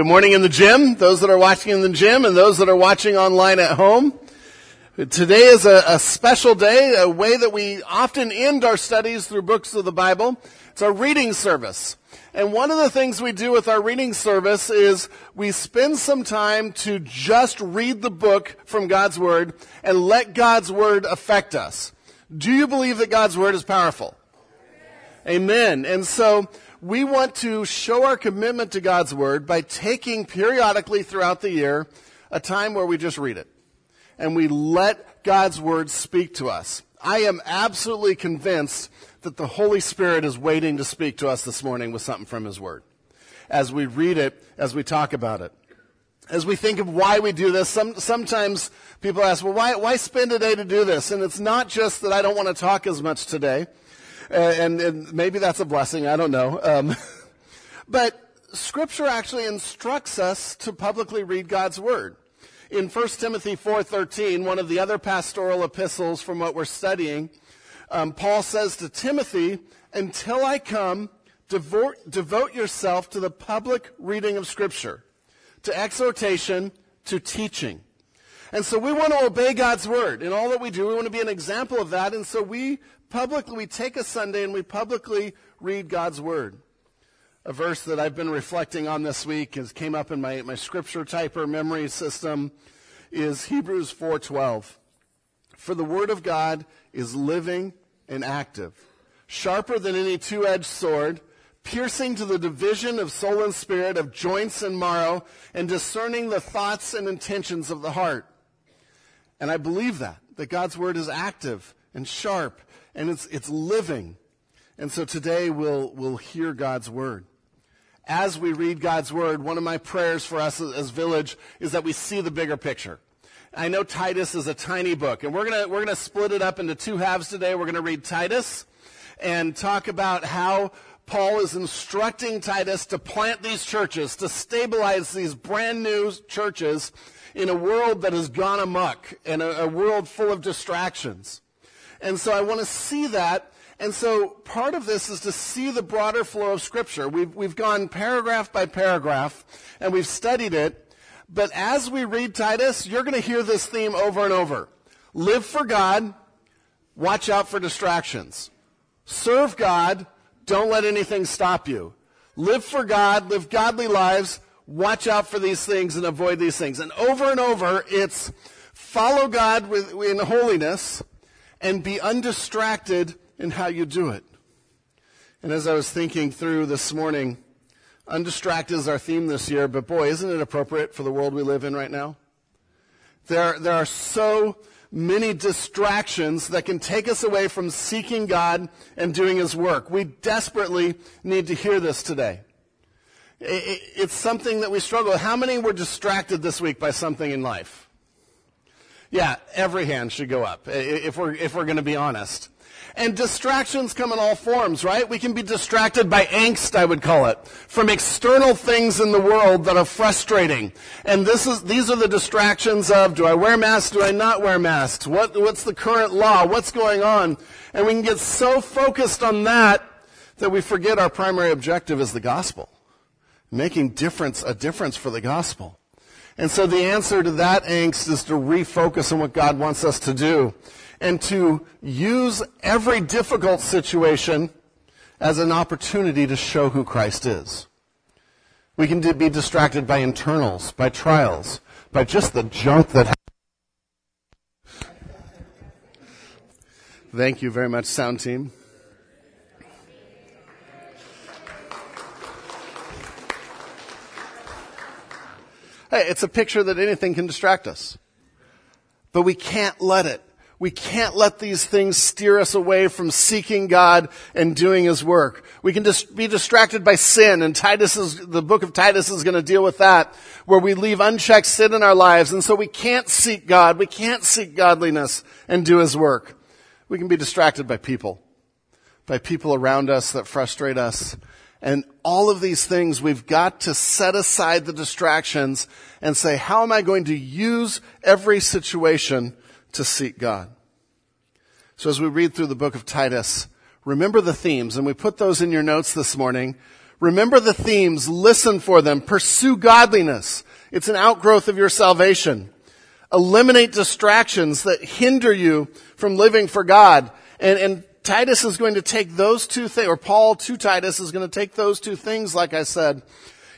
Good morning in the gym, those that are watching in the gym and those that are watching online at home. Today is a, a, special day, a way that we often end our studies through books of the Bible. It's our reading service. And one of the things we do with our reading service is we spend some time to just read the book from God's Word and let God's Word affect us. Do you believe that God's Word is powerful? Amen. And so we want to show our commitment to God's Word by taking periodically throughout the year a time where we just read it. And we let God's Word speak to us. I am absolutely convinced that the Holy Spirit is waiting to speak to us this morning with something from His Word. As we read it, as we talk about it. As we think of why we do this, some, sometimes people ask, well, why, why spend a day to do this? And it's not just that I don't want to talk as much today and, and, maybe that's a blessing. I don't know. Um, but Scripture actually instructs us to publicly read God's Word. In 1 Timothy 4.13, one of the other pastoral epistles from what we're studying, um, Paul says to Timothy, until I come, devote, devote yourself to the public reading of Scripture, to exhortation, to teaching. And so we want to obey God's word. In all that we do, we want to be an example of that. And so we publicly, we take a Sunday and we publicly read God's Word. A verse that I've been reflecting on this week has came up in my, my scripture typer memory system is Hebrews 4:12. For the word of God is living and active, sharper than any two-edged sword, piercing to the division of soul and spirit, of joints and marrow, and discerning the thoughts and intentions of the heart. And I believe that, that God's word is active and sharp and it's, it's living. And so today we'll, we'll hear God's word. As we read God's word, one of my prayers for us as Village is that we see the bigger picture. I know Titus is a tiny book, and we're gonna, we're gonna split it up into two halves today. We're gonna read Titus and talk about how Paul is instructing Titus to plant these churches, to stabilize these brand new churches in a world that has gone amok, in a, a world full of distractions. And so I want to see that. And so part of this is to see the broader flow of Scripture. We've, we've gone paragraph by paragraph and we've studied it. But as we read Titus, you're going to hear this theme over and over. Live for God. Watch out for distractions. Serve God. Don't let anything stop you. Live for God. Live godly lives. Watch out for these things and avoid these things. And over and over, it's follow God with, in holiness and be undistracted in how you do it. And as I was thinking through this morning, undistracted is our theme this year, but boy, isn't it appropriate for the world we live in right now? There, there are so many distractions that can take us away from seeking God and doing His work. We desperately need to hear this today. It's something that we struggle with. How many were distracted this week by something in life? Yeah, every hand should go up if we're, if we're going to be honest. And distractions come in all forms, right? We can be distracted by angst, I would call it, from external things in the world that are frustrating. And this is, these are the distractions of, do I wear masks? Do I not wear masks? What, what's the current law? What's going on? And we can get so focused on that that we forget our primary objective is the gospel. Making difference, a difference for the gospel. And so the answer to that angst is to refocus on what God wants us to do and to use every difficult situation as an opportunity to show who Christ is. We can be distracted by internals, by trials, by just the junk that happens. Thank you very much, sound team. Hey, it's a picture that anything can distract us. But we can't let it. We can't let these things steer us away from seeking God and doing His work. We can just be distracted by sin, and Titus is, the book of Titus is going to deal with that, where we leave unchecked sin in our lives, and so we can't seek God, we can't seek godliness and do His work. We can be distracted by people, by people around us that frustrate us, and all of these things, we've got to set aside the distractions and say, how am I going to use every situation to seek God? So as we read through the book of Titus, remember the themes, and we put those in your notes this morning. Remember the themes, listen for them, pursue godliness. It's an outgrowth of your salvation. Eliminate distractions that hinder you from living for God. And, and Titus is going to take those two things, or Paul to Titus is going to take those two things, like I said.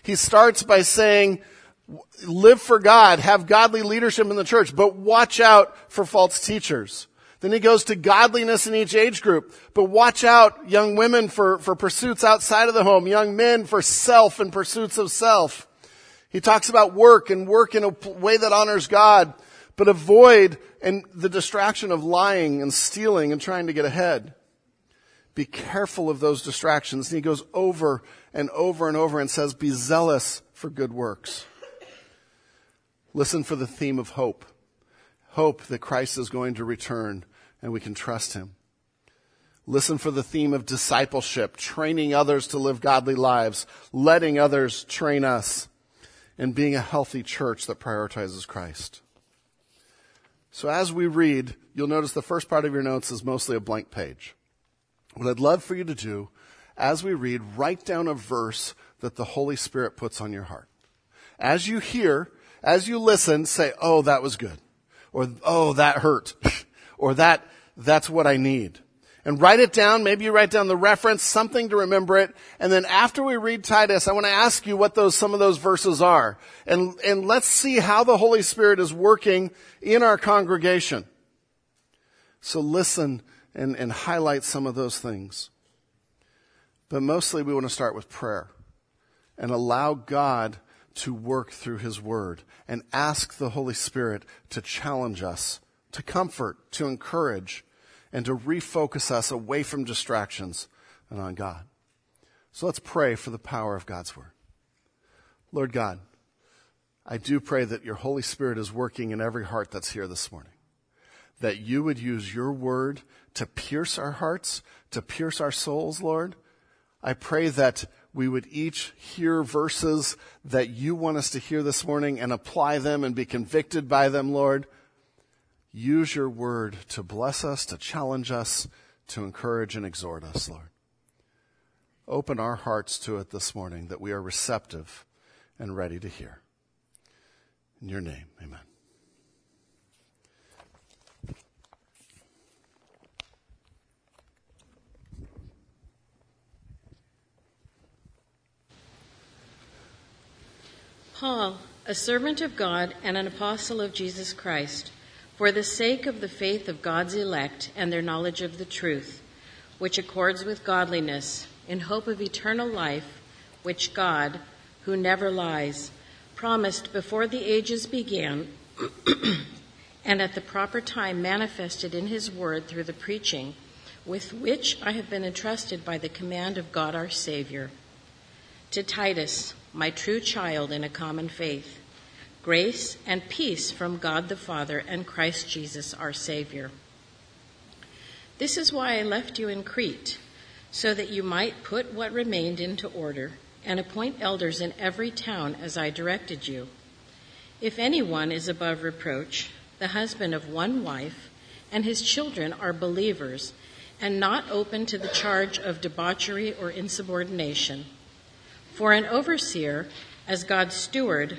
He starts by saying, live for God, have godly leadership in the church, but watch out for false teachers. Then he goes to godliness in each age group, but watch out, young women, for, for pursuits outside of the home, young men for self and pursuits of self. He talks about work and work in a way that honors God, but avoid and the distraction of lying and stealing and trying to get ahead. Be careful of those distractions. And he goes over and over and over and says, be zealous for good works. Listen for the theme of hope. Hope that Christ is going to return and we can trust him. Listen for the theme of discipleship, training others to live godly lives, letting others train us, and being a healthy church that prioritizes Christ. So as we read, you'll notice the first part of your notes is mostly a blank page. What I'd love for you to do, as we read, write down a verse that the Holy Spirit puts on your heart. As you hear, as you listen, say, oh, that was good. Or, oh, that hurt. or that, that's what I need. And write it down. Maybe you write down the reference, something to remember it. And then after we read Titus, I want to ask you what those, some of those verses are. And, and let's see how the Holy Spirit is working in our congregation. So listen and, and highlight some of those things. But mostly we want to start with prayer and allow God to work through His Word and ask the Holy Spirit to challenge us, to comfort, to encourage, and to refocus us away from distractions and on God. So let's pray for the power of God's Word. Lord God, I do pray that your Holy Spirit is working in every heart that's here this morning. That you would use your word to pierce our hearts, to pierce our souls, Lord. I pray that we would each hear verses that you want us to hear this morning and apply them and be convicted by them, Lord. Use your word to bless us, to challenge us, to encourage and exhort us, Lord. Open our hearts to it this morning that we are receptive and ready to hear. In your name, amen. Paul, a servant of God and an apostle of Jesus Christ, for the sake of the faith of God's elect and their knowledge of the truth, which accords with godliness, in hope of eternal life, which God, who never lies, promised before the ages began and at the proper time manifested in his word through the preaching with which I have been entrusted by the command of God our Savior. To Titus, my true child in a common faith. Grace and peace from God the Father and Christ Jesus our Savior. This is why I left you in Crete, so that you might put what remained into order and appoint elders in every town as I directed you. If anyone is above reproach, the husband of one wife, and his children are believers, and not open to the charge of debauchery or insubordination, for an overseer, as God's steward,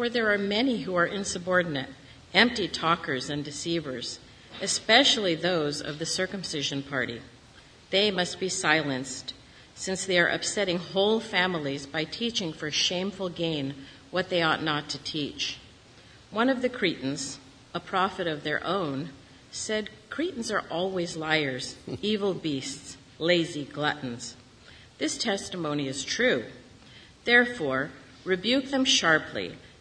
For there are many who are insubordinate, empty talkers and deceivers, especially those of the circumcision party. They must be silenced, since they are upsetting whole families by teaching for shameful gain what they ought not to teach. One of the Cretans, a prophet of their own, said, Cretans are always liars, evil beasts, lazy gluttons. This testimony is true. Therefore, rebuke them sharply,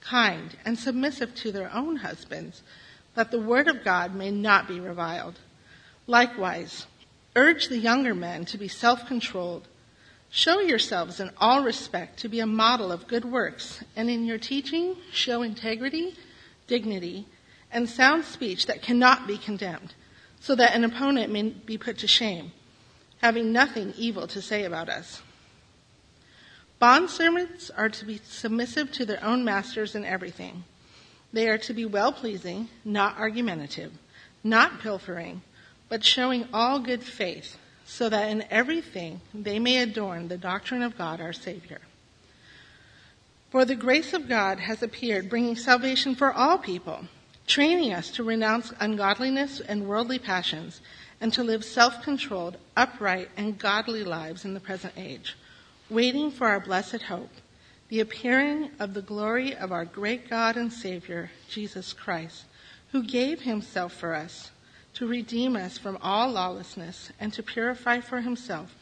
kind, and submissive to their own husbands, that the word of God may not be reviled. Likewise, urge the younger men to be self controlled. Show yourselves in all respect to be a model of good works, and in your teaching, show integrity, dignity, and sound speech that cannot be condemned, so that an opponent may be put to shame, having nothing evil to say about us. Bondservants are to be submissive to their own masters in everything. They are to be well pleasing, not argumentative, not pilfering, but showing all good faith, so that in everything they may adorn the doctrine of God our Savior. For the grace of God has appeared, bringing salvation for all people, training us to renounce ungodliness and worldly passions, and to live self controlled, upright, and godly lives in the present age waiting for our blessed hope, the appearing of the glory of our great God and Savior, Jesus Christ, who gave himself for us to redeem us from all lawlessness and to purify for himself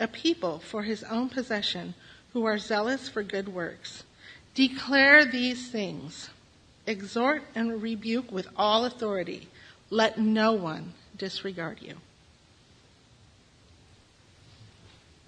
a people for his own possession who are zealous for good works. Declare these things. Exhort and rebuke with all authority. Let no one disregard you.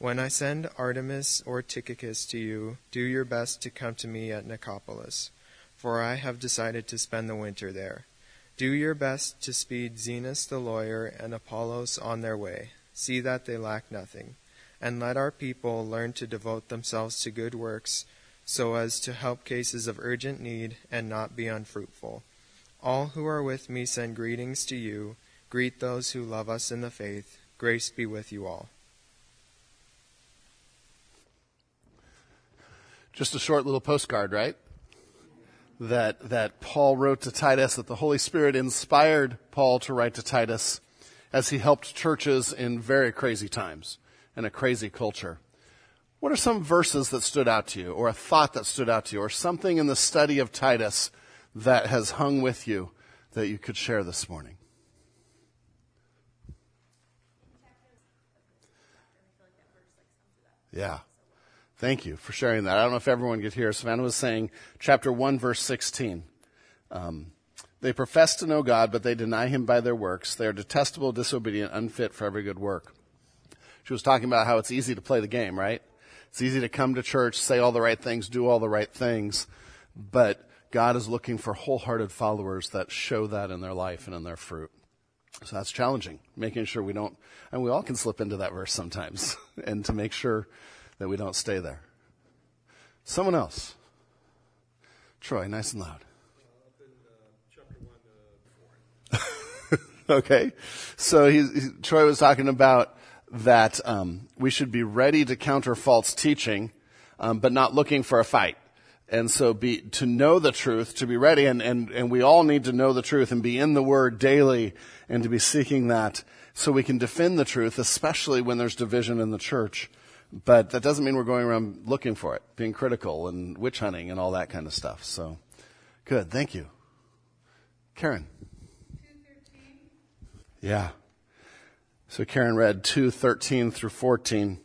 When I send Artemas or Tychicus to you, do your best to come to me at Nicopolis, for I have decided to spend the winter there. Do your best to speed Zenas the lawyer and Apollos on their way. See that they lack nothing. And let our people learn to devote themselves to good works, so as to help cases of urgent need and not be unfruitful. All who are with me send greetings to you. Greet those who love us in the faith. Grace be with you all. Just a short little postcard, right? That, that Paul wrote to Titus, that the Holy Spirit inspired Paul to write to Titus as he helped churches in very crazy times and a crazy culture. What are some verses that stood out to you, or a thought that stood out to you, or something in the study of Titus that has hung with you that you could share this morning? Yeah. Thank you for sharing that. I don't know if everyone could hear. Savannah was saying chapter 1, verse 16. Um, They profess to know God, but they deny him by their works. They are detestable, disobedient, unfit for every good work. She was talking about how it's easy to play the game, right? It's easy to come to church, say all the right things, do all the right things, but God is looking for wholehearted followers that show that in their life and in their fruit. So that's challenging, making sure we don't, and we all can slip into that verse sometimes, and to make sure that we don't stay there. Someone else. Troy, nice and loud. okay. So he, he, Troy was talking about that um, we should be ready to counter false teaching, um, but not looking for a fight. And so be, to know the truth, to be ready, and, and, and we all need to know the truth and be in the Word daily and to be seeking that so we can defend the truth, especially when there's division in the church. But that doesn't mean we're going around looking for it, being critical and witch hunting and all that kind of stuff. So, good. Thank you. Karen. Yeah. So Karen read 2:13 through 14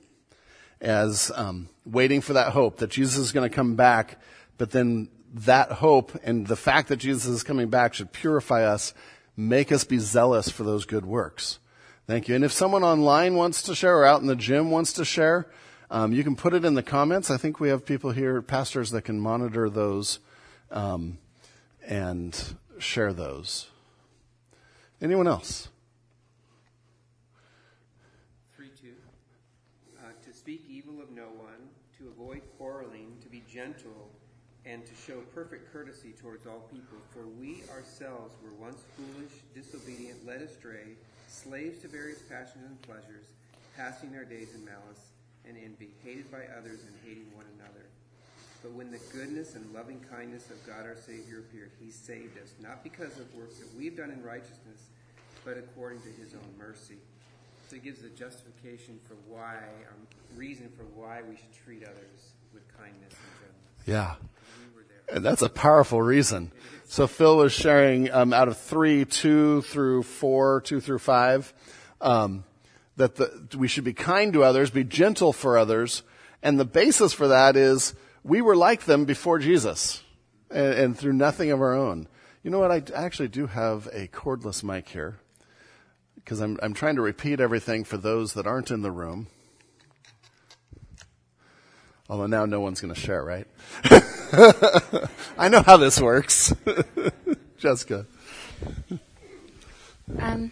as um, waiting for that hope that Jesus is going to come back, but then that hope and the fact that Jesus is coming back should purify us, make us be zealous for those good works. Thank you. And if someone online wants to share or out in the gym wants to share, um, you can put it in the comments. I think we have people here, pastors, that can monitor those um, and share those. Anyone else? Three, two, to speak evil of no one, to avoid quarrelling, to be gentle, and to show perfect courtesy towards all people. For we ourselves were once foolish, disobedient, led astray, slaves to various passions and pleasures, passing their days in malice and envy, hated by others and hating one another. But when the goodness and loving kindness of God our Savior appeared, he saved us, not because of works that we've done in righteousness, but according to his own mercy. So it gives a justification for why, a um, reason for why we should treat others with kindness and gentleness. yeah. And that's a powerful reason. So Phil was sharing um, out of three, two through four, two through five, um, that the, we should be kind to others, be gentle for others, and the basis for that is we were like them before Jesus, and, and through nothing of our own. You know what? I actually do have a cordless mic here because I'm I'm trying to repeat everything for those that aren't in the room. Although now no one's going to share, right? I know how this works. Jessica. Um,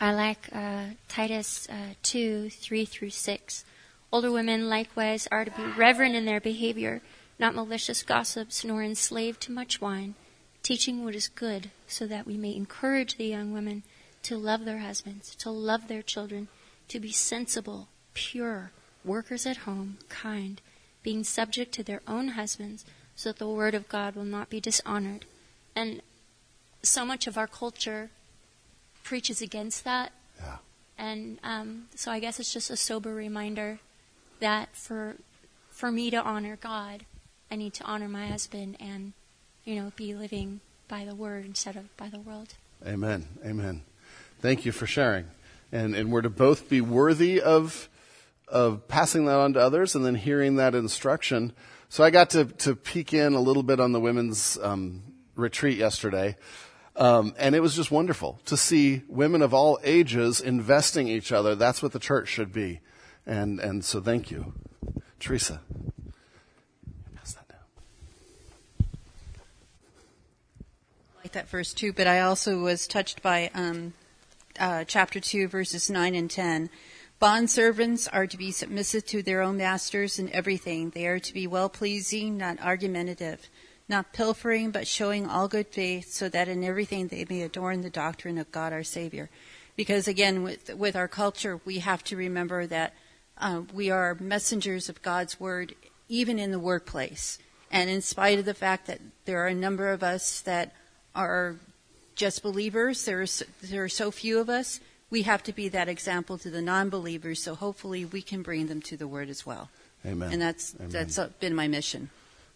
I like uh, Titus uh, 2 3 through 6. Older women likewise are to be reverent in their behavior, not malicious gossips, nor enslaved to much wine, teaching what is good, so that we may encourage the young women to love their husbands, to love their children, to be sensible, pure workers at home, kind, being subject to their own husbands, so that the word of God will not be dishonored. And so much of our culture preaches against that. Yeah. And um, so I guess it's just a sober reminder that for for me to honor God, I need to honor my husband and you know be living by the word instead of by the world. Amen. Amen. Thank you for sharing. And and we're to both be worthy of of passing that on to others and then hearing that instruction. So I got to, to peek in a little bit on the women's um, retreat yesterday. Um, and it was just wonderful to see women of all ages investing each other. That's what the church should be. And, and so thank you. Teresa. Down. like that verse too, but I also was touched by um, uh, chapter 2, verses 9 and 10 Bond servants are to be submissive to their own masters in everything. They are to be well pleasing, not argumentative, not pilfering, but showing all good faith, so that in everything they may adorn the doctrine of God our Savior. Because again, with with our culture, we have to remember that uh, we are messengers of God's word, even in the workplace. And in spite of the fact that there are a number of us that are just believers, there are there are so few of us we have to be that example to the non-believers so hopefully we can bring them to the word as well. Amen. And that's amen. that's been my mission.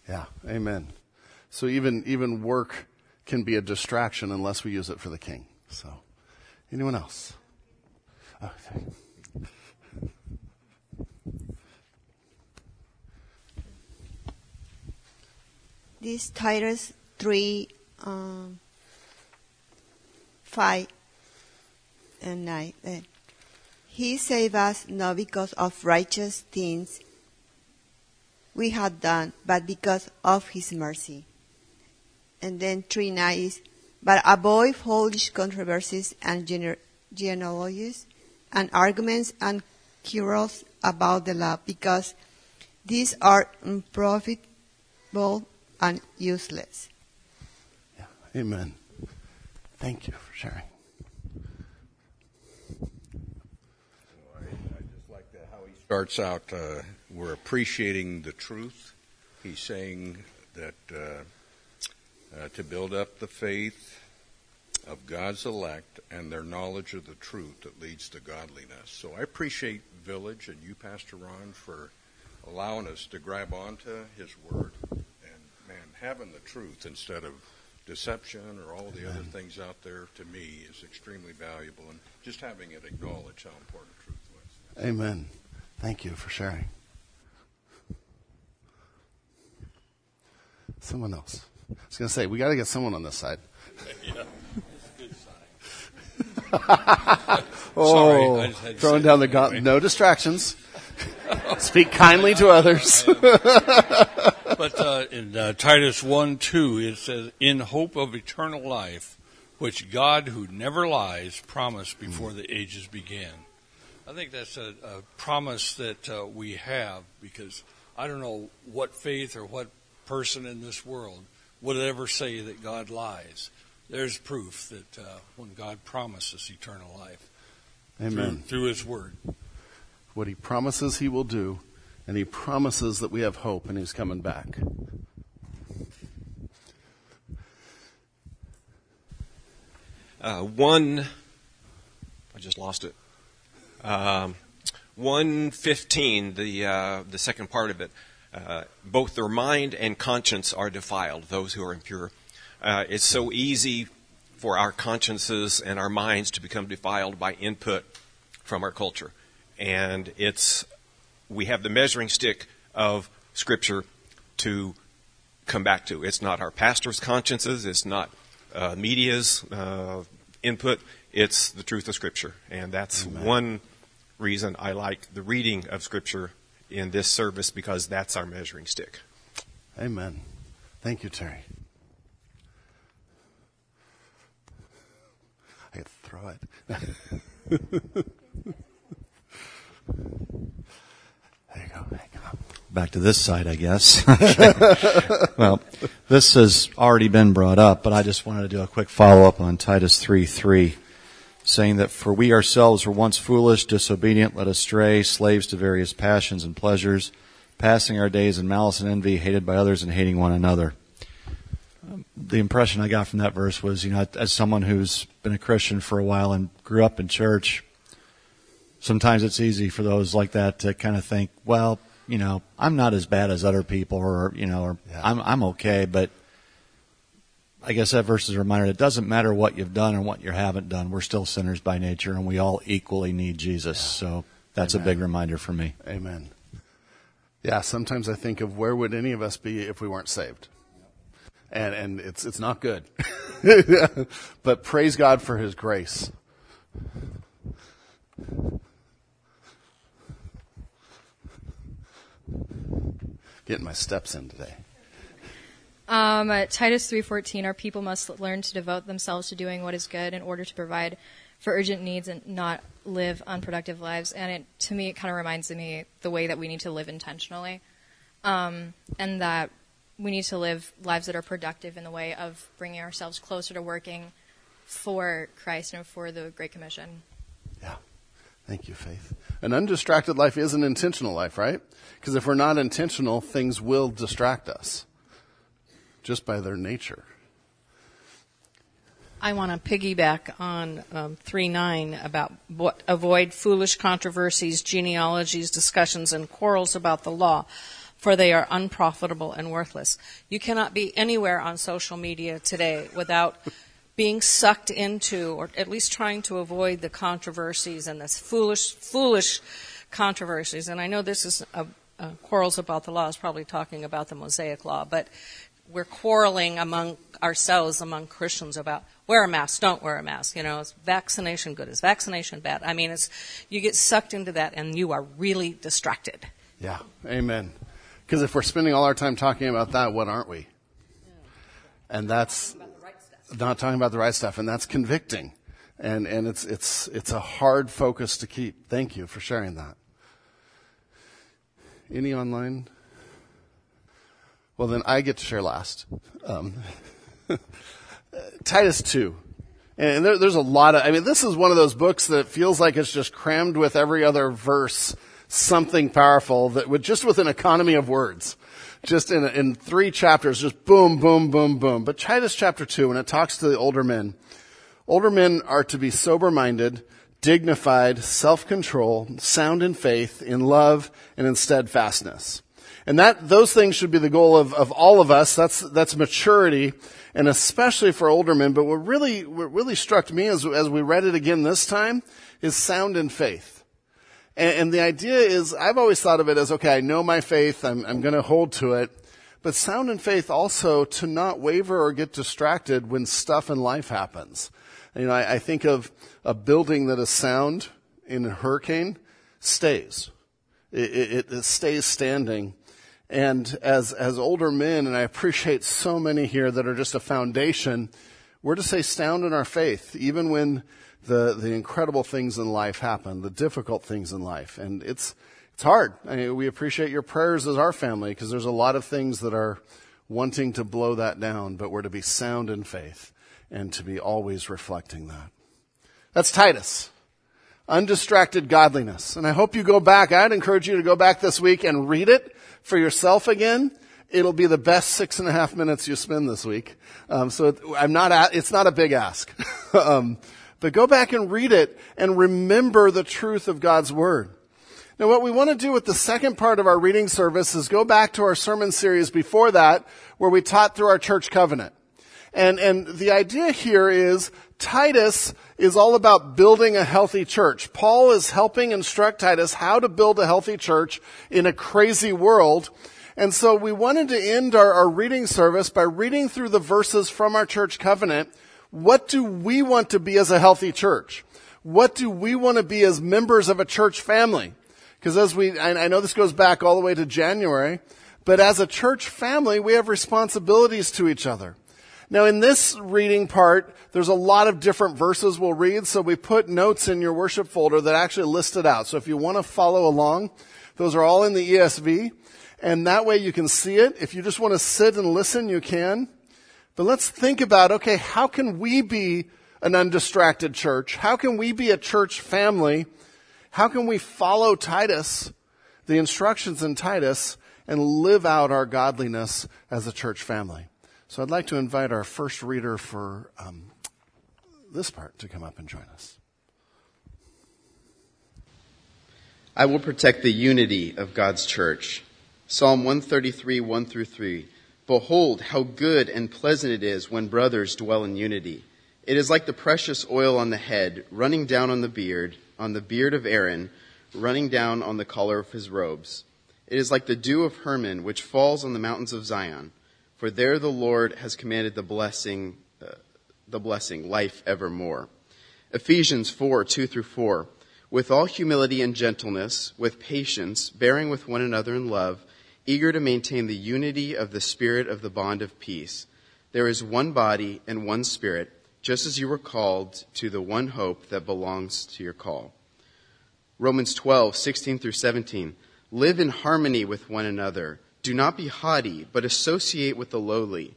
Yeah. Amen. So even even work can be a distraction unless we use it for the king. So anyone else? Oh, this titus 3 um, 5 and 9. Uh, he saved us not because of righteous things we had done, but because of his mercy. And then 3 9 is, but avoid foolish controversies and genealogies and arguments and quarrels about the law, because these are unprofitable and useless. Yeah. Amen. Thank you for sharing. I just like that how he starts out. Uh, we're appreciating the truth. He's saying that uh, uh, to build up the faith of God's elect and their knowledge of the truth that leads to godliness. So I appreciate Village and you, Pastor Ron, for allowing us to grab onto His Word and man having the truth instead of deception or all the Amen. other things out there. To me, is extremely valuable, and just having it acknowledge how important truth was. Amen. Thank you for sharing. Someone else. I was going to say, we got to get someone on this side. oh, I just had to throwing down the gauntlet. No distractions. Speak kindly to others. But uh, in uh, Titus 1 2, it says, In hope of eternal life, which God, who never lies, promised before the ages began. I think that's a, a promise that uh, we have because I don't know what faith or what person in this world would ever say that God lies. There's proof that uh, when God promises eternal life Amen. through, through His Word. What he promises he will do, and he promises that we have hope and he's coming back. Uh, one, I just lost it. Um, one fifteen, the uh, the second part of it. Uh, both their mind and conscience are defiled. Those who are impure. Uh, it's so easy for our consciences and our minds to become defiled by input from our culture, and it's we have the measuring stick of Scripture to come back to. It's not our pastors' consciences. It's not uh, media's uh, input. It's the truth of Scripture, and that's Amen. one reason I like the reading of Scripture in this service because that's our measuring stick. Amen. Thank you, Terry. I could throw it. there you go. Hang on. back to this side, I guess. well, this has already been brought up, but I just wanted to do a quick follow up on Titus 3 3, saying that for we ourselves were once foolish, disobedient, led astray, slaves to various passions and pleasures, passing our days in malice and envy, hated by others and hating one another. Um, The impression I got from that verse was, you know, as someone who's been a Christian for a while and grew up in church, sometimes it's easy for those like that to kind of think, well, you know, I'm not as bad as other people, or you know, or Yeah. I'm I'm okay. But I guess that verse is a reminder: it doesn't matter what you've done and what you haven't done. We're still sinners by nature, and we all equally need Jesus. So that's Amen. a big reminder for me. Amen. Yeah, sometimes I think of where would any of us be if we weren't saved? And and it's it's not good. but praise God for his grace. Getting my steps in today. Um, Titus 3:14 Our people must learn to devote themselves to doing what is good in order to provide for urgent needs and not live unproductive lives. And it, to me, it kind of reminds me the way that we need to live intentionally, um, and that we need to live lives that are productive in the way of bringing ourselves closer to working for Christ and for the Great Commission. Yeah. Thank you, Faith. An undistracted life is an intentional life, right? Because if we're not intentional, things will distract us just by their nature. I want to piggyback on um, 3 9 about what, avoid foolish controversies, genealogies, discussions, and quarrels about the law, for they are unprofitable and worthless. You cannot be anywhere on social media today without being sucked into, or at least trying to avoid the controversies and this foolish, foolish controversies. And I know this is a, uh, quarrels about the law is probably talking about the Mosaic law, but we're quarreling among ourselves, among Christians, about wear a mask, don't wear a mask. You know, is vaccination good? Is vaccination bad? I mean, it's you get sucked into that, and you are really distracted. Yeah, amen. Because if we're spending all our time talking about that, what aren't we? And that's not talking about the right stuff, and that's convicting, and and it's it's it's a hard focus to keep. Thank you for sharing that. Any online? Well, then I get to share last. Um, Titus 2. And there, there's a lot of, I mean, this is one of those books that feels like it's just crammed with every other verse, something powerful that would just with an economy of words. Just in, in three chapters, just boom, boom, boom, boom. But Titus chapter 2, when it talks to the older men, older men are to be sober minded, dignified, self-control, sound in faith, in love, and in steadfastness. And that, those things should be the goal of, of all of us. That's, that's maturity, and especially for older men. But what really, what really struck me as, as we read it again this time is sound in faith. And, and the idea is, I've always thought of it as, okay, I know my faith, I'm, I'm gonna hold to it. But sound in faith also to not waver or get distracted when stuff in life happens. You know, I, I think of a building that is sound in a hurricane stays. It, it, it stays standing. And as, as older men, and I appreciate so many here that are just a foundation, we're to stay sound in our faith, even when the, the incredible things in life happen, the difficult things in life. And it's, it's hard. I mean, we appreciate your prayers as our family because there's a lot of things that are wanting to blow that down, but we're to be sound in faith and to be always reflecting that. That's Titus. Undistracted godliness. And I hope you go back. I'd encourage you to go back this week and read it for yourself again. It'll be the best six and a half minutes you spend this week. Um, so I'm not. At, it's not a big ask, um, but go back and read it and remember the truth of God's word. Now, what we want to do with the second part of our reading service is go back to our sermon series before that, where we taught through our church covenant. And, and the idea here is Titus is all about building a healthy church. Paul is helping instruct Titus how to build a healthy church in a crazy world. And so we wanted to end our, our reading service by reading through the verses from our church covenant. What do we want to be as a healthy church? What do we want to be as members of a church family? Because as we, I know this goes back all the way to January, but as a church family, we have responsibilities to each other. Now in this reading part, there's a lot of different verses we'll read, so we put notes in your worship folder that actually list it out. So if you want to follow along, those are all in the ESV, and that way you can see it. If you just want to sit and listen, you can. But let's think about, okay, how can we be an undistracted church? How can we be a church family? How can we follow Titus, the instructions in Titus, and live out our godliness as a church family? So I'd like to invite our first reader for um, this part to come up and join us. I will protect the unity of God's church. Psalm 133, 1 through 3. Behold, how good and pleasant it is when brothers dwell in unity. It is like the precious oil on the head, running down on the beard, on the beard of Aaron, running down on the collar of his robes. It is like the dew of Hermon, which falls on the mountains of Zion. For there the Lord has commanded the blessing, uh, the blessing, life evermore. Ephesians 4, 2 through 4. With all humility and gentleness, with patience, bearing with one another in love, eager to maintain the unity of the Spirit of the bond of peace. There is one body and one Spirit, just as you were called to the one hope that belongs to your call. Romans 12, 16 through 17. Live in harmony with one another do not be haughty, but associate with the lowly.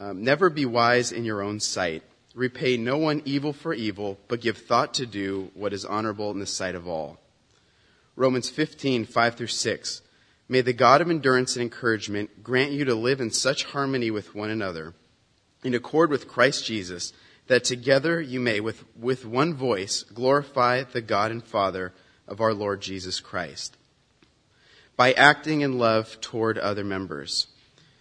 Um, never be wise in your own sight. Repay no one evil for evil, but give thought to do what is honorable in the sight of all. Romans 15, 5 through 6. May the God of endurance and encouragement grant you to live in such harmony with one another, in accord with Christ Jesus, that together you may, with, with one voice, glorify the God and Father of our Lord Jesus Christ by acting in love toward other members.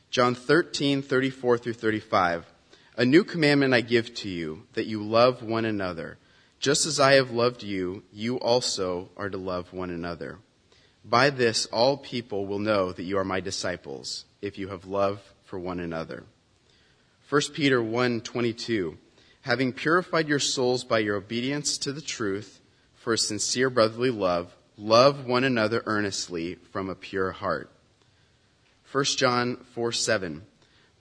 John 13, 34 through 35. A new commandment I give to you, that you love one another. Just as I have loved you, you also are to love one another. By this, all people will know that you are my disciples, if you have love for one another. 1 Peter 1, 22. having purified your souls by your obedience to the truth for a sincere brotherly love, love one another earnestly from a pure heart. 1 John 4 7.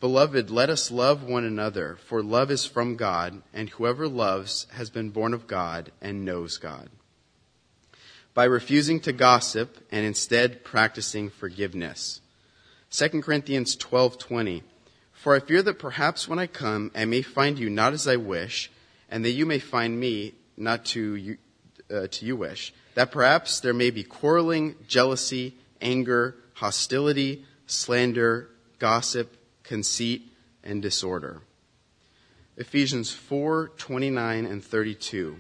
Beloved, let us love one another, for love is from God, and whoever loves has been born of God and knows God. By refusing to gossip and instead practicing forgiveness. 2 Corinthians 12:20 For I fear that perhaps when I come I may find you not as I wish, and that you may find me not to you, uh, to you wish, that perhaps there may be quarreling, jealousy, anger, hostility, slander, gossip, conceit, and disorder. Ephesians 4 29 and 32.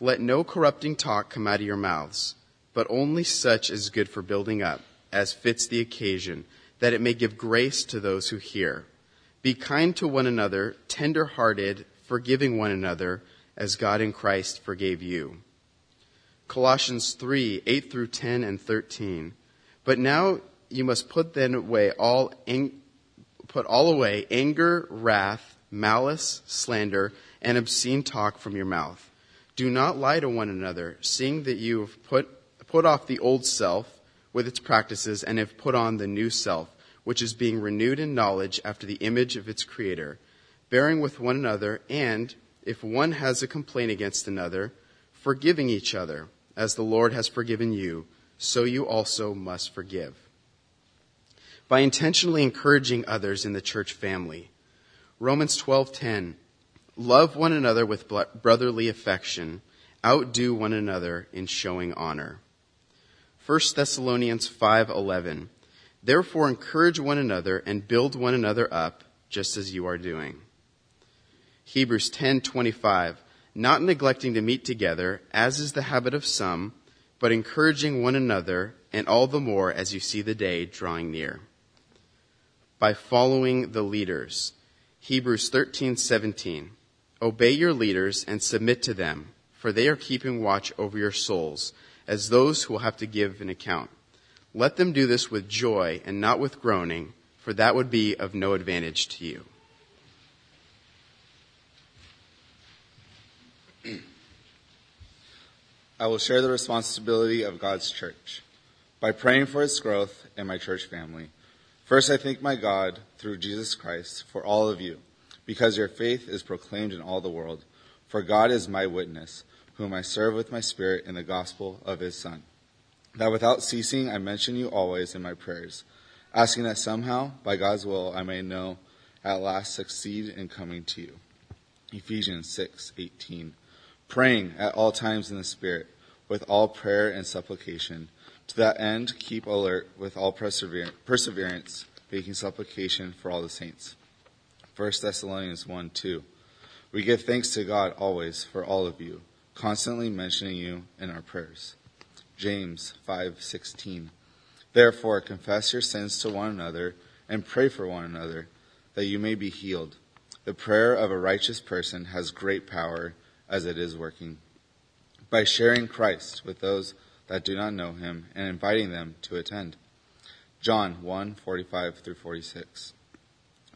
Let no corrupting talk come out of your mouths, but only such as is good for building up, as fits the occasion, that it may give grace to those who hear. Be kind to one another, tender hearted, forgiving one another, as God in Christ forgave you. Colossians 3 8 through 10 and 13. But now you must put then away all ang- put all away anger, wrath, malice, slander, and obscene talk from your mouth. Do not lie to one another, seeing that you have put put off the old self with its practices and have put on the new self, which is being renewed in knowledge after the image of its creator, bearing with one another, and if one has a complaint against another, forgiving each other, as the Lord has forgiven you, so you also must forgive by intentionally encouraging others in the church family. Romans 12:10 Love one another with brotherly affection, outdo one another in showing honor. 1 Thessalonians 5:11 Therefore encourage one another and build one another up just as you are doing. Hebrews 10:25 Not neglecting to meet together as is the habit of some, but encouraging one another and all the more as you see the day drawing near by following the leaders. Hebrews 13:17 Obey your leaders and submit to them, for they are keeping watch over your souls, as those who will have to give an account. Let them do this with joy and not with groaning, for that would be of no advantage to you. I will share the responsibility of God's church by praying for its growth and my church family First, I thank my God through Jesus Christ for all of you, because your faith is proclaimed in all the world. For God is my witness, whom I serve with my spirit in the gospel of his Son. That without ceasing I mention you always in my prayers, asking that somehow, by God's will, I may know at last succeed in coming to you. Ephesians 6:18. Praying at all times in the Spirit, with all prayer and supplication to that end, keep alert with all perseverance, making supplication for all the saints. 1 Thessalonians 1 2. We give thanks to God always for all of you, constantly mentioning you in our prayers. James 5:16. Therefore confess your sins to one another and pray for one another that you may be healed. The prayer of a righteous person has great power as it is working. By sharing Christ with those that do not know him and inviting them to attend. John 1 45 through 46.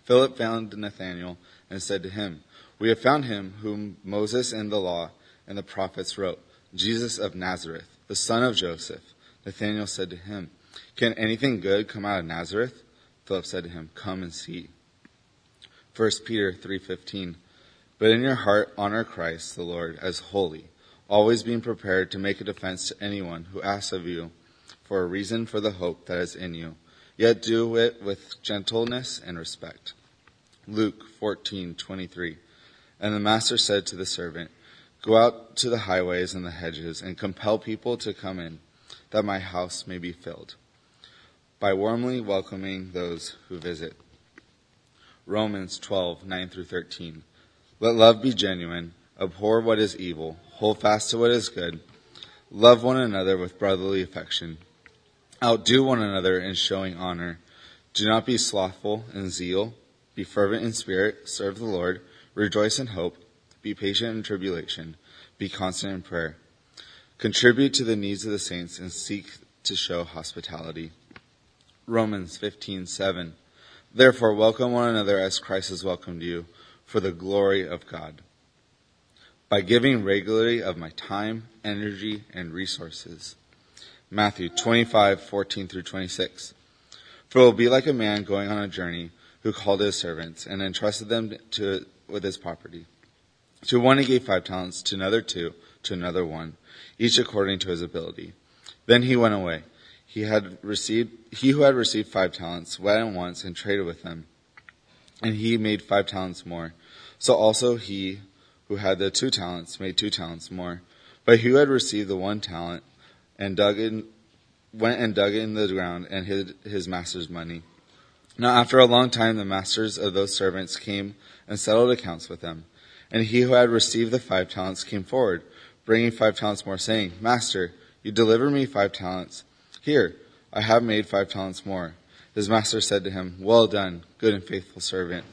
Philip found Nathanael and said to him, We have found him whom Moses and the law and the prophets wrote, Jesus of Nazareth, the son of Joseph. Nathanael said to him, Can anything good come out of Nazareth? Philip said to him, Come and see. 1 Peter 3:15 But in your heart honor Christ the Lord as holy always being prepared to make a defense to anyone who asks of you for a reason for the hope that is in you, yet do it with gentleness and respect. Luke 14:23 And the master said to the servant, Go out to the highways and the hedges and compel people to come in, that my house may be filled, by warmly welcoming those who visit. Romans 12:9 through 13. Let love be genuine, abhor what is evil, Hold fast to what is good. Love one another with brotherly affection. Outdo one another in showing honor. Do not be slothful in zeal. Be fervent in spirit. Serve the Lord. Rejoice in hope. Be patient in tribulation. Be constant in prayer. Contribute to the needs of the saints and seek to show hospitality. Romans 15:7 Therefore welcome one another as Christ has welcomed you for the glory of God. by giving regularly of my time, energy, and resources. Matthew 25, 14 through 26. For it will be like a man going on a journey who called his servants and entrusted them to, with his property. To one he gave five talents, to another two, to another one, each according to his ability. Then he went away. He had received, he who had received five talents went at once and traded with them. And he made five talents more. So also he who had the two talents made two talents more. But he who had received the one talent and dug in, went and dug in the ground and hid his master's money. Now after a long time the masters of those servants came and settled accounts with them. And he who had received the five talents came forward, bringing five talents more, saying, Master, you delivered me five talents. Here, I have made five talents more. His master said to him, Well done, good and faithful servant.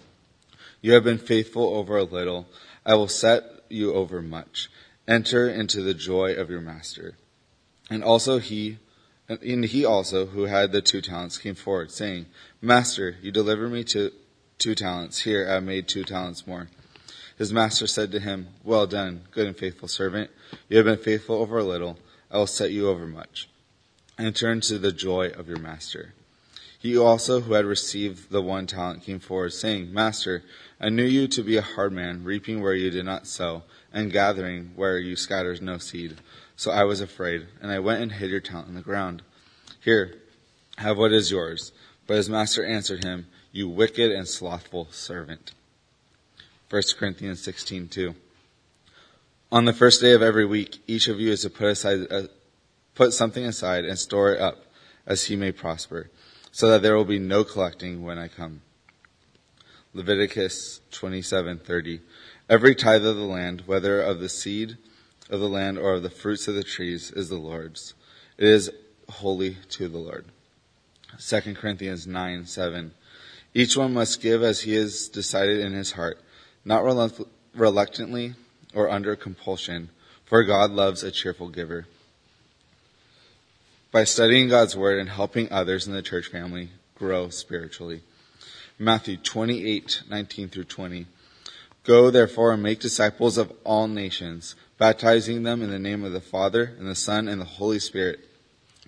You have been faithful over a little. I will set you over much. Enter into the joy of your master. And also he, and he also, who had the two talents, came forward, saying, Master, you delivered me to two talents. Here I have made two talents more. His master said to him, Well done, good and faithful servant. You have been faithful over a little. I will set you over much. Enter into the joy of your master. He also, who had received the one talent, came forward, saying, Master, I knew you to be a hard man, reaping where you did not sow, and gathering where you scattered no seed. So I was afraid, and I went and hid your talent in the ground. Here, have what is yours. But his master answered him, You wicked and slothful servant. 1 Corinthians 16:2. On the first day of every week, each of you is to put aside, uh, put something aside and store it up, as he may prosper, so that there will be no collecting when I come. Leviticus 27:30. Every tithe of the land, whether of the seed of the land or of the fruits of the trees, is the Lord's. It is holy to the Lord. 2 Corinthians 9, 7. Each one must give as he has decided in his heart, not reluctantly or under compulsion, for God loves a cheerful giver. By studying God's word and helping others in the church family grow spiritually. Matthew 28, 19 through 20. Go therefore and make disciples of all nations, baptizing them in the name of the Father and the Son and the Holy Spirit,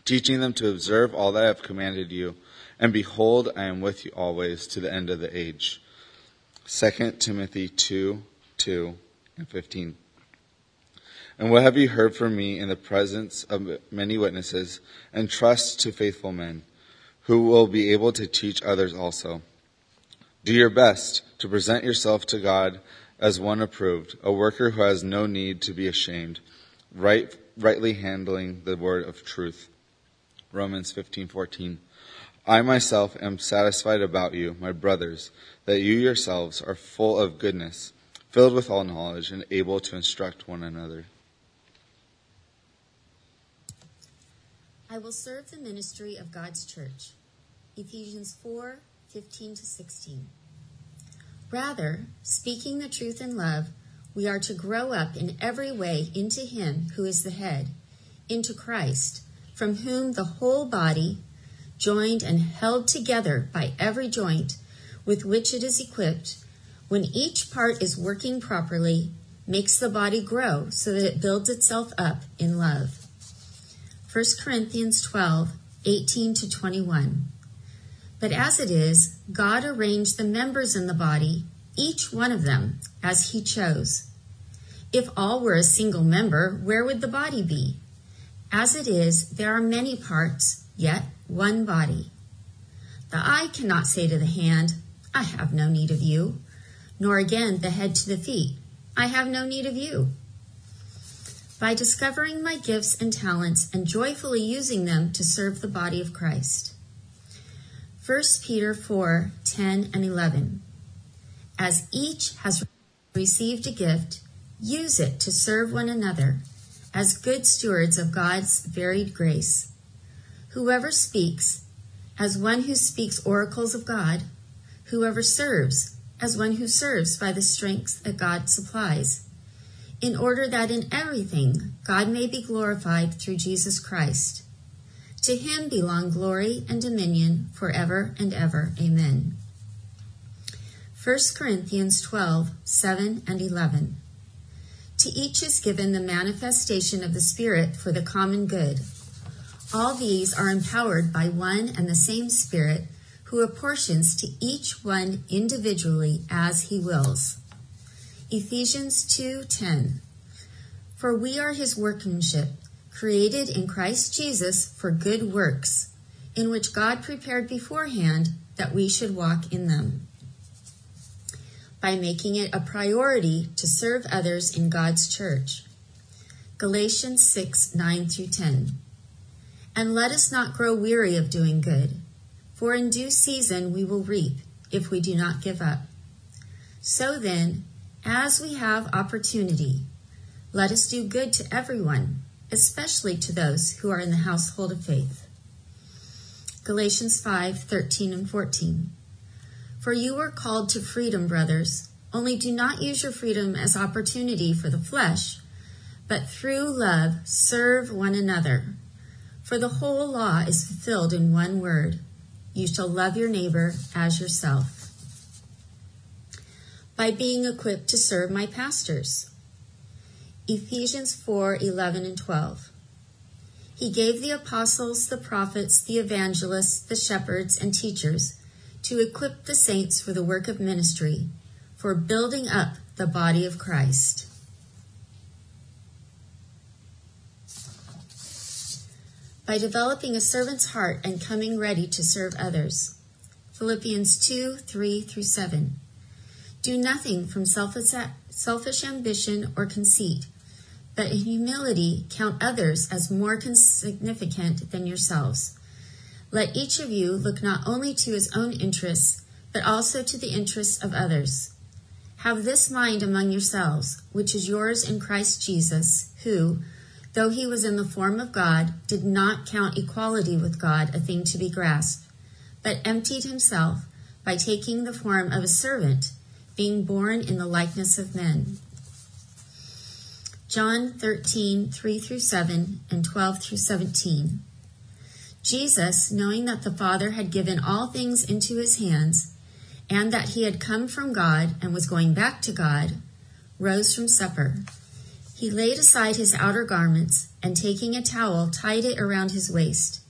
teaching them to observe all that I have commanded you. And behold, I am with you always to the end of the age. 2 Timothy 2, 2 and 15. And what have you heard from me in the presence of many witnesses, and trust to faithful men, who will be able to teach others also? Do your best to present yourself to God as one approved, a worker who has no need to be ashamed, right, rightly handling the word of truth. Romans 15:14. I myself am satisfied about you, my brothers, that you yourselves are full of goodness, filled with all knowledge, and able to instruct one another. I will serve the ministry of God's church. Ephesians 4 15 to 16. Rather, speaking the truth in love, we are to grow up in every way into Him who is the head, into Christ, from whom the whole body, joined and held together by every joint with which it is equipped, when each part is working properly, makes the body grow so that it builds itself up in love. 1 Corinthians 12, 18 to 21. But as it is, God arranged the members in the body, each one of them, as he chose. If all were a single member, where would the body be? As it is, there are many parts, yet one body. The eye cannot say to the hand, I have no need of you, nor again the head to the feet, I have no need of you. By discovering my gifts and talents and joyfully using them to serve the body of Christ. 1 Peter 4 10 and 11. As each has received a gift, use it to serve one another as good stewards of God's varied grace. Whoever speaks, as one who speaks oracles of God, whoever serves, as one who serves by the strength that God supplies, in order that in everything God may be glorified through Jesus Christ. To him belong glory and dominion forever and ever. Amen. 1 Corinthians 12, 7 and 11. To each is given the manifestation of the Spirit for the common good. All these are empowered by one and the same Spirit who apportions to each one individually as he wills. Ephesians 2:10 For we are his workmanship, created in Christ Jesus for good works, in which God prepared beforehand that we should walk in them. By making it a priority to serve others in God's church. Galatians 6 9 through 10. And let us not grow weary of doing good, for in due season we will reap if we do not give up. So then, as we have opportunity, let us do good to everyone, especially to those who are in the household of faith. Galatians 5:13 and 14. For you are called to freedom, brothers, only do not use your freedom as opportunity for the flesh, but through love serve one another. For the whole law is fulfilled in one word you shall love your neighbor as yourself. By being equipped to serve my pastors. Ephesians 4 11 and 12. He gave the apostles, the prophets, the evangelists, the shepherds, and teachers to equip the saints for the work of ministry, for building up the body of Christ. by developing a servant's heart and coming ready to serve others. Philippians 2 3 through 7. Do nothing from selfish, ambition or conceit, but in humility count others as more significant than yourselves. Let each of you look not only to his own interests, but also to the interests of others. Have this mind among yourselves, which is yours in Christ Jesus, who, though he was in the form of God, did not count equality with God a thing to be grasped, but emptied himself by taking the form of a servant, being born in the likeness of men. John 13, 3 through 7 and 12 through 17. Jesus, knowing that the Father had given all things into his hands, and that he had come from God and was going back to God, rose from supper. He laid aside his outer garments, and taking a towel, tied it around his waist.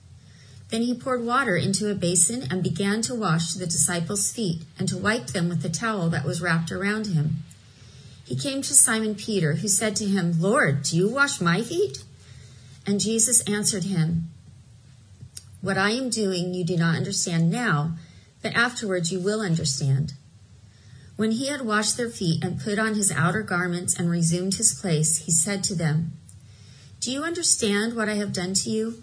Then he poured water into a basin and began to wash the disciples' feet and to wipe them with the towel that was wrapped around him. He came to Simon Peter, who said to him, Lord, do you wash my feet? And Jesus answered him, What I am doing you do not understand now, but afterwards you will understand. When he had washed their feet and put on his outer garments and resumed his place, he said to them, Do you understand what I have done to you?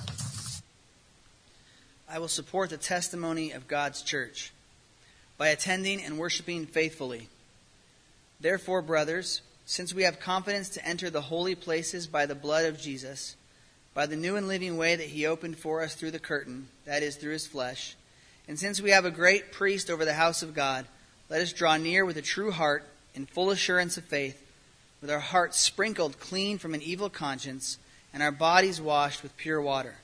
I will support the testimony of God's church by attending and worshiping faithfully. Therefore, brothers, since we have confidence to enter the holy places by the blood of Jesus, by the new and living way that he opened for us through the curtain, that is, through his flesh, and since we have a great priest over the house of God, let us draw near with a true heart in full assurance of faith, with our hearts sprinkled clean from an evil conscience and our bodies washed with pure water.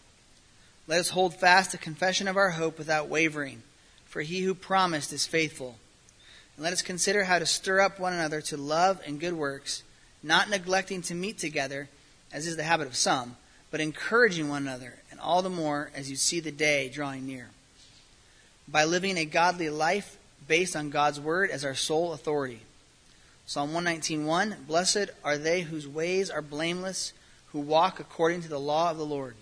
Let us hold fast the confession of our hope without wavering, for he who promised is faithful. And let us consider how to stir up one another to love and good works, not neglecting to meet together, as is the habit of some, but encouraging one another, and all the more as you see the day drawing near. By living a godly life, based on God's word as our sole authority. Psalm 119:1 Blessed are they whose ways are blameless, who walk according to the law of the Lord.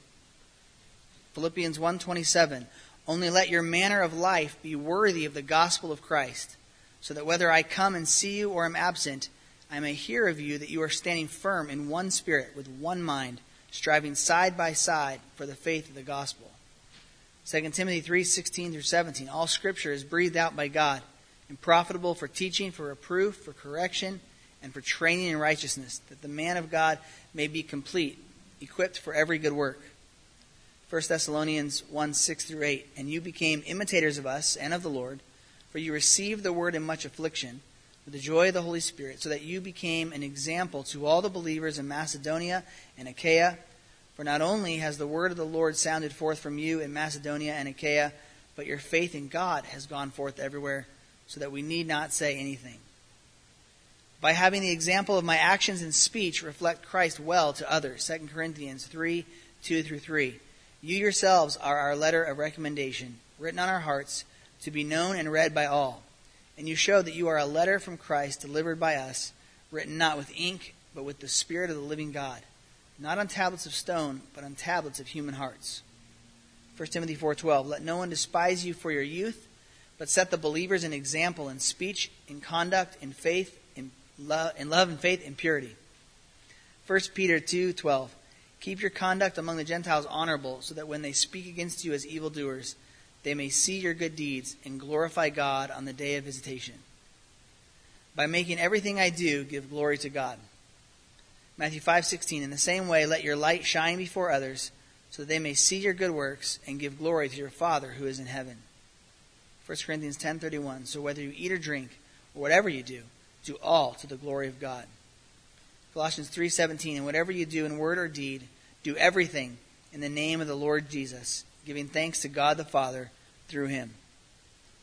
Philippians 1:27 Only let your manner of life be worthy of the gospel of Christ, so that whether I come and see you or am absent, I may hear of you that you are standing firm in one spirit with one mind, striving side by side for the faith of the gospel. 2 Timothy 3:16 through 17 All scripture is breathed out by God and profitable for teaching, for reproof, for correction, and for training in righteousness, that the man of God may be complete, equipped for every good work. 1 Thessalonians 1 6 through 8. And you became imitators of us and of the Lord, for you received the word in much affliction, with the joy of the Holy Spirit, so that you became an example to all the believers in Macedonia and Achaia. For not only has the word of the Lord sounded forth from you in Macedonia and Achaia, but your faith in God has gone forth everywhere, so that we need not say anything. By having the example of my actions and speech reflect Christ well to others. 2 Corinthians 3 2 through 3. You yourselves are our letter of recommendation, written on our hearts, to be known and read by all. And you show that you are a letter from Christ delivered by us, written not with ink, but with the Spirit of the living God, not on tablets of stone, but on tablets of human hearts. 1 Timothy 4:12 Let no one despise you for your youth, but set the believers an example in speech, in conduct, in faith, in love, in love and faith, in purity. 1 Peter 2:12 Keep your conduct among the Gentiles honorable, so that when they speak against you as evildoers, they may see your good deeds and glorify God on the day of visitation. By making everything I do give glory to God. Matthew 5:16 In the same way let your light shine before others so that they may see your good works and give glory to your Father who is in heaven. 1 Corinthians 10:31 So whether you eat or drink or whatever you do do all to the glory of God. Colossians 3:17 And whatever you do in word or deed do everything in the name of the Lord Jesus giving thanks to God the Father through him.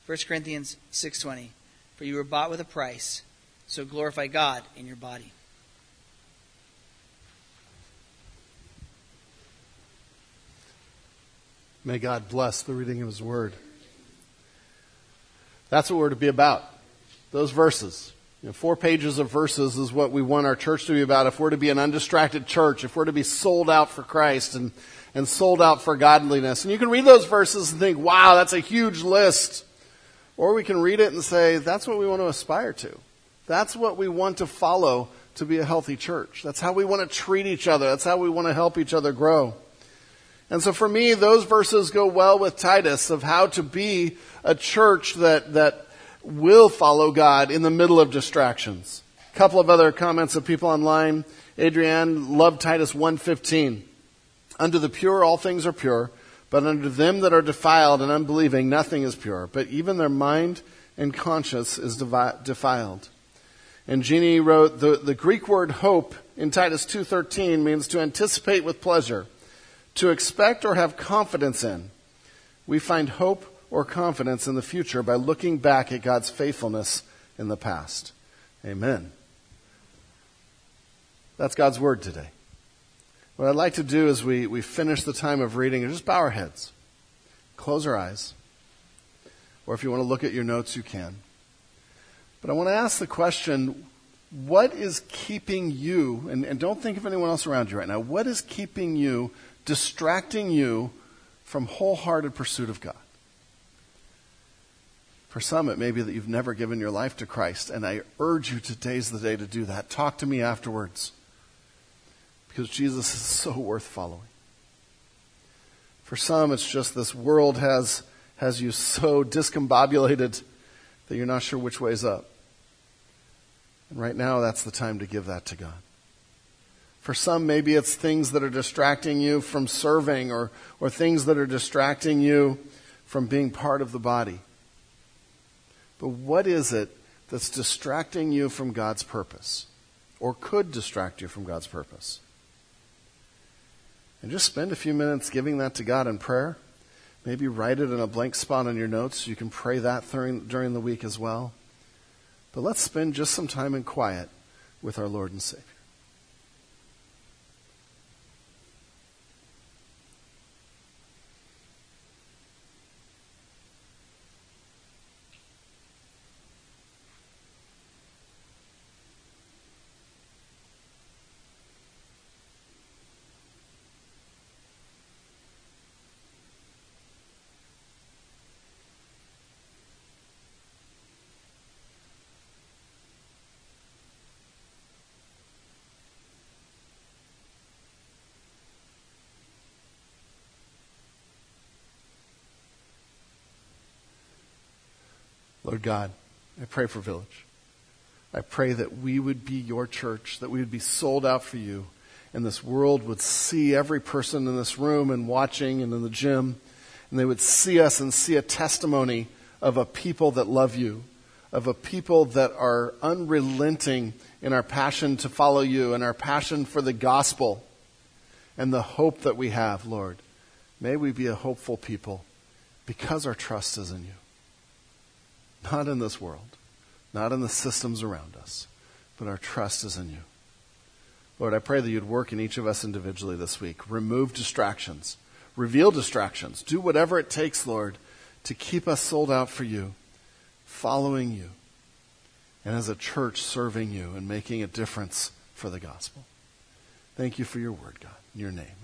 1 Corinthians 6:20 For you were bought with a price, so glorify God in your body. May God bless the reading of his word. That's what we're to be about. Those verses. You know, four pages of verses is what we want our church to be about. If we're to be an undistracted church, if we're to be sold out for Christ and, and sold out for godliness. And you can read those verses and think, wow, that's a huge list. Or we can read it and say, that's what we want to aspire to. That's what we want to follow to be a healthy church. That's how we want to treat each other. That's how we want to help each other grow. And so for me, those verses go well with Titus of how to be a church that, that will follow God in the middle of distractions. A couple of other comments of people online. Adrienne loved Titus 115. Under the pure, all things are pure, but under them that are defiled and unbelieving, nothing is pure. But even their mind and conscience is defiled. And Jeannie wrote, the, the Greek word hope in Titus 2.13 means to anticipate with pleasure, to expect or have confidence in. We find hope or confidence in the future by looking back at God's faithfulness in the past. Amen. That's God's word today. What I'd like to do as we, we finish the time of reading is just bow our heads, close our eyes, or if you want to look at your notes, you can. But I want to ask the question what is keeping you, and, and don't think of anyone else around you right now, what is keeping you, distracting you from wholehearted pursuit of God? For some, it may be that you've never given your life to Christ, and I urge you today's the day to do that. Talk to me afterwards, because Jesus is so worth following. For some, it's just this world has, has you so discombobulated that you're not sure which way's up. And right now, that's the time to give that to God. For some, maybe it's things that are distracting you from serving or, or things that are distracting you from being part of the body. But what is it that's distracting you from God's purpose? Or could distract you from God's purpose? And just spend a few minutes giving that to God in prayer. Maybe write it in a blank spot on your notes. You can pray that during, during the week as well. But let's spend just some time in quiet with our Lord and Savior. Lord God, I pray for Village. I pray that we would be your church, that we would be sold out for you, and this world would see every person in this room and watching and in the gym, and they would see us and see a testimony of a people that love you, of a people that are unrelenting in our passion to follow you and our passion for the gospel and the hope that we have, Lord. May we be a hopeful people because our trust is in you. Not in this world, not in the systems around us, but our trust is in you. Lord, I pray that you'd work in each of us individually this week. Remove distractions, reveal distractions. Do whatever it takes, Lord, to keep us sold out for you, following you, and as a church serving you and making a difference for the gospel. Thank you for your word, God. In your name.